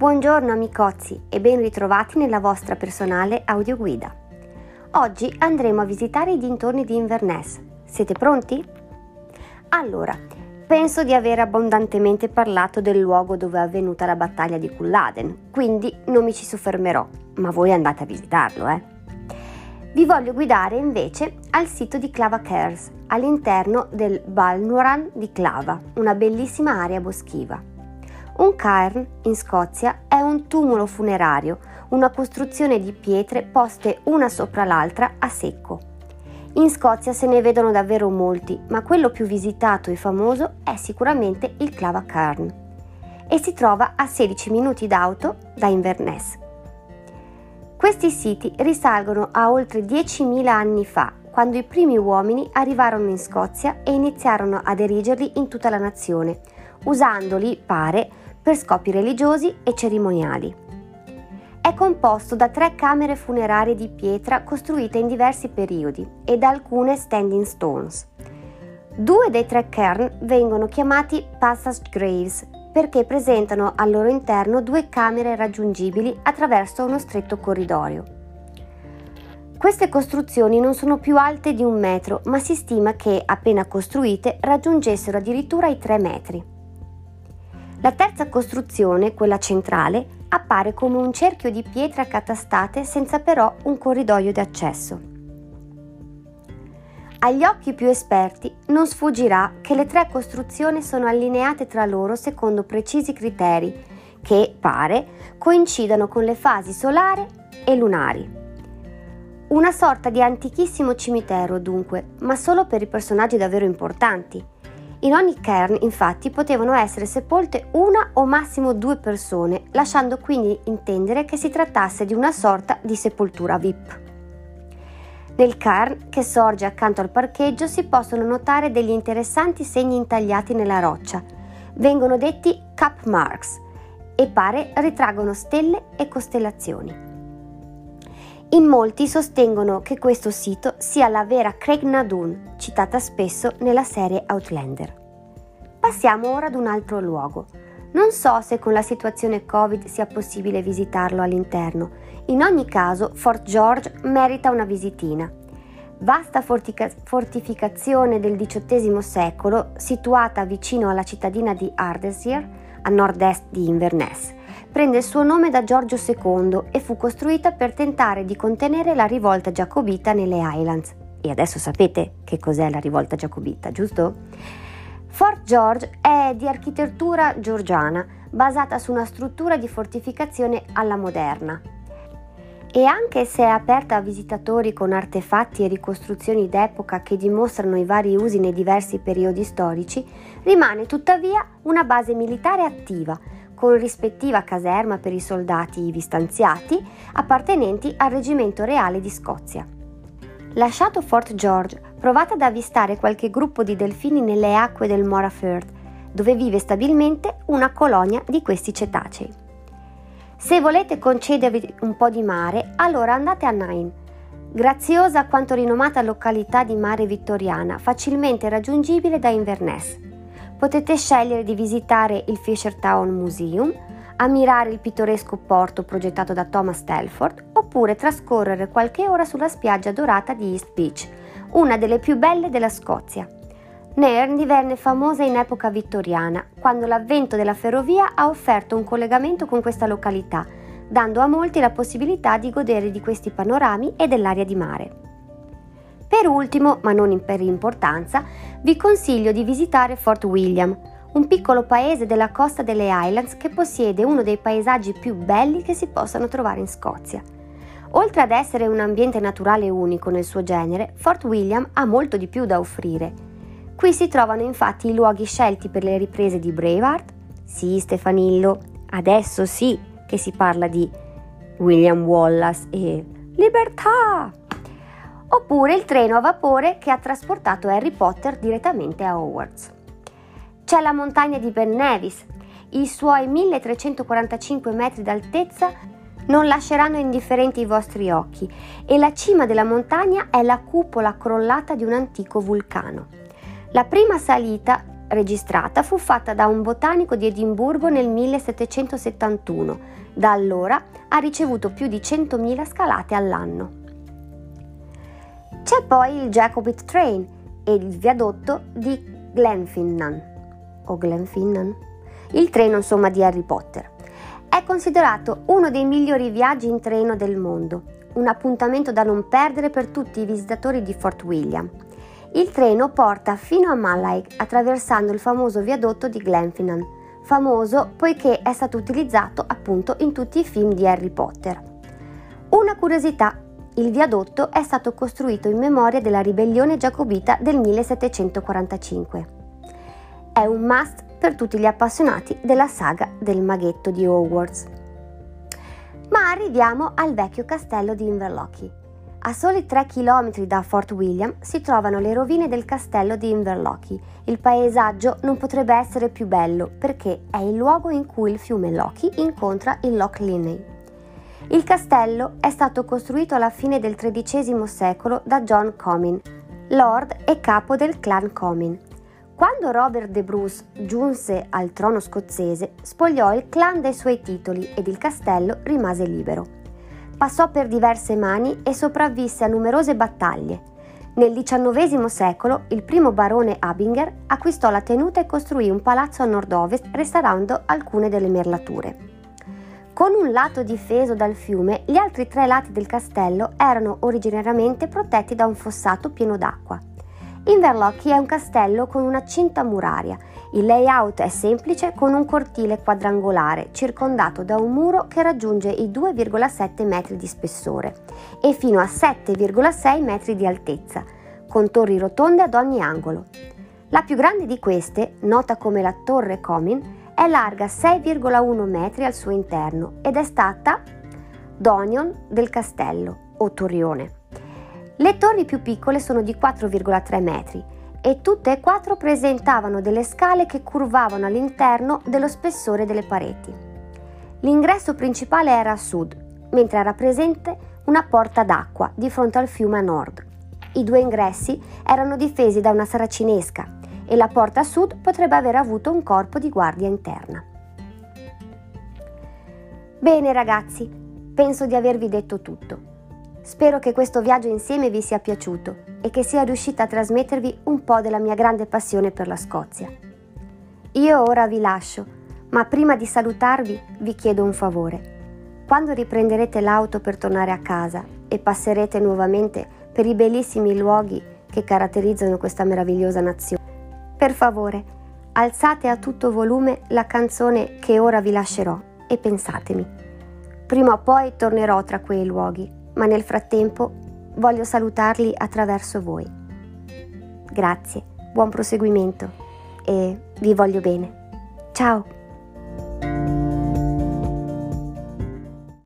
Buongiorno amicozzi e ben ritrovati nella vostra personale audioguida. Oggi andremo a visitare i dintorni di Inverness. Siete pronti? Allora, penso di aver abbondantemente parlato del luogo dove è avvenuta la battaglia di Culloden, quindi non mi ci soffermerò, ma voi andate a visitarlo, eh? Vi voglio guidare invece al sito di Clava Cairns, all'interno del Balnuran di Clava, una bellissima area boschiva. Un cairn in Scozia è un tumulo funerario, una costruzione di pietre poste una sopra l'altra a secco. In Scozia se ne vedono davvero molti, ma quello più visitato e famoso è sicuramente il Clava Cairn e si trova a 16 minuti d'auto da Inverness. Questi siti risalgono a oltre 10.000 anni fa, quando i primi uomini arrivarono in Scozia e iniziarono ad erigerli in tutta la nazione, usandoli, pare, per scopi religiosi e cerimoniali. È composto da tre camere funerarie di pietra costruite in diversi periodi e da alcune standing stones. Due dei tre cairn vengono chiamati passage graves perché presentano al loro interno due camere raggiungibili attraverso uno stretto corridoio. Queste costruzioni non sono più alte di un metro, ma si stima che, appena costruite, raggiungessero addirittura i tre metri. La terza costruzione, quella centrale, appare come un cerchio di pietre accatastate senza però un corridoio di accesso. Agli occhi più esperti non sfuggirà che le tre costruzioni sono allineate tra loro secondo precisi criteri che, pare, coincidano con le fasi solare e lunari. Una sorta di antichissimo cimitero dunque, ma solo per i personaggi davvero importanti in ogni cairn infatti potevano essere sepolte una o massimo due persone, lasciando quindi intendere che si trattasse di una sorta di sepoltura VIP. Nel cairn, che sorge accanto al parcheggio, si possono notare degli interessanti segni intagliati nella roccia. Vengono detti cap marks e pare ritraggono stelle e costellazioni. In molti sostengono che questo sito sia la vera Craig Nadun, citata spesso nella serie Outlander. Passiamo ora ad un altro luogo. Non so se con la situazione Covid sia possibile visitarlo all'interno. In ogni caso, Fort George merita una visitina. Vasta fortica- fortificazione del XVIII secolo, situata vicino alla cittadina di Ardersier, a nord-est di Inverness prende il suo nome da Giorgio II e fu costruita per tentare di contenere la rivolta giacobita nelle Highlands. E adesso sapete che cos'è la rivolta giacobita, giusto? Fort George è di architettura georgiana, basata su una struttura di fortificazione alla moderna. E anche se è aperta a visitatori con artefatti e ricostruzioni d'epoca che dimostrano i vari usi nei diversi periodi storici, rimane tuttavia una base militare attiva, con rispettiva caserma per i soldati ivi stanziati, appartenenti al Reggimento Reale di Scozia. Lasciato Fort George, provate ad avvistare qualche gruppo di delfini nelle acque del Moray Firth, dove vive stabilmente una colonia di questi cetacei. Se volete concedervi un po' di mare, allora andate a Nain, graziosa quanto rinomata località di mare vittoriana, facilmente raggiungibile da Inverness. Potete scegliere di visitare il Fishertown Museum, ammirare il pittoresco porto progettato da Thomas Telford oppure trascorrere qualche ora sulla spiaggia dorata di East Beach, una delle più belle della Scozia. Nairn divenne famosa in epoca vittoriana, quando l'avvento della ferrovia ha offerto un collegamento con questa località, dando a molti la possibilità di godere di questi panorami e dell'aria di mare. Per ultimo, ma non per importanza, vi consiglio di visitare Fort William, un piccolo paese della costa delle Highlands che possiede uno dei paesaggi più belli che si possano trovare in Scozia. Oltre ad essere un ambiente naturale unico nel suo genere, Fort William ha molto di più da offrire. Qui si trovano infatti i luoghi scelti per le riprese di Braveheart, sì Stefanillo, adesso sì che si parla di William Wallace e Libertà! oppure il treno a vapore che ha trasportato Harry Potter direttamente a Hogwarts. C'è la montagna di Ben Nevis. I suoi 1345 metri d'altezza non lasceranno indifferenti i vostri occhi e la cima della montagna è la cupola crollata di un antico vulcano. La prima salita registrata fu fatta da un botanico di Edimburgo nel 1771. Da allora ha ricevuto più di 100.000 scalate all'anno. C'è poi il Jacobit Train e il viadotto di Glenfinnan o Glenfinnan, il treno insomma di Harry Potter. È considerato uno dei migliori viaggi in treno del mondo, un appuntamento da non perdere per tutti i visitatori di Fort William. Il treno porta fino a Mallaig attraversando il famoso viadotto di Glenfinnan, famoso poiché è stato utilizzato appunto in tutti i film di Harry Potter. Una curiosità, il viadotto è stato costruito in memoria della ribellione giacobita del 1745. È un must per tutti gli appassionati della saga del maghetto di Hogwarts. Ma arriviamo al vecchio castello di Inverlochy. A soli 3 km da Fort William si trovano le rovine del castello di Inverlochy. Il paesaggio non potrebbe essere più bello perché è il luogo in cui il fiume Lochi incontra il Loch Linney. Il castello è stato costruito alla fine del XIII secolo da John Comyn, lord e capo del clan Comyn. Quando Robert de Bruce giunse al trono scozzese, spogliò il clan dei suoi titoli ed il castello rimase libero passò per diverse mani e sopravvisse a numerose battaglie. Nel XIX secolo il primo barone Abinger acquistò la tenuta e costruì un palazzo a nord-ovest restaurando alcune delle merlature. Con un lato difeso dal fiume, gli altri tre lati del castello erano originariamente protetti da un fossato pieno d'acqua. Inverlochy è un castello con una cinta muraria. Il layout è semplice con un cortile quadrangolare circondato da un muro che raggiunge i 2,7 metri di spessore e fino a 7,6 metri di altezza, con torri rotonde ad ogni angolo. La più grande di queste, nota come la Torre Comin, è larga 6,1 metri al suo interno ed è stata Donion del castello o Torrione. Le torri più piccole sono di 4,3 metri e tutte e quattro presentavano delle scale che curvavano all'interno dello spessore delle pareti. L'ingresso principale era a sud, mentre era presente una porta d'acqua di fronte al fiume a nord. I due ingressi erano difesi da una saracinesca e la porta a sud potrebbe aver avuto un corpo di guardia interna. Bene ragazzi, penso di avervi detto tutto. Spero che questo viaggio insieme vi sia piaciuto e che sia riuscita a trasmettervi un po' della mia grande passione per la Scozia. Io ora vi lascio, ma prima di salutarvi vi chiedo un favore. Quando riprenderete l'auto per tornare a casa e passerete nuovamente per i bellissimi luoghi che caratterizzano questa meravigliosa nazione, per favore, alzate a tutto volume la canzone che ora vi lascerò e pensatemi. Prima o poi tornerò tra quei luoghi ma nel frattempo voglio salutarli attraverso voi. Grazie, buon proseguimento e vi voglio bene. Ciao!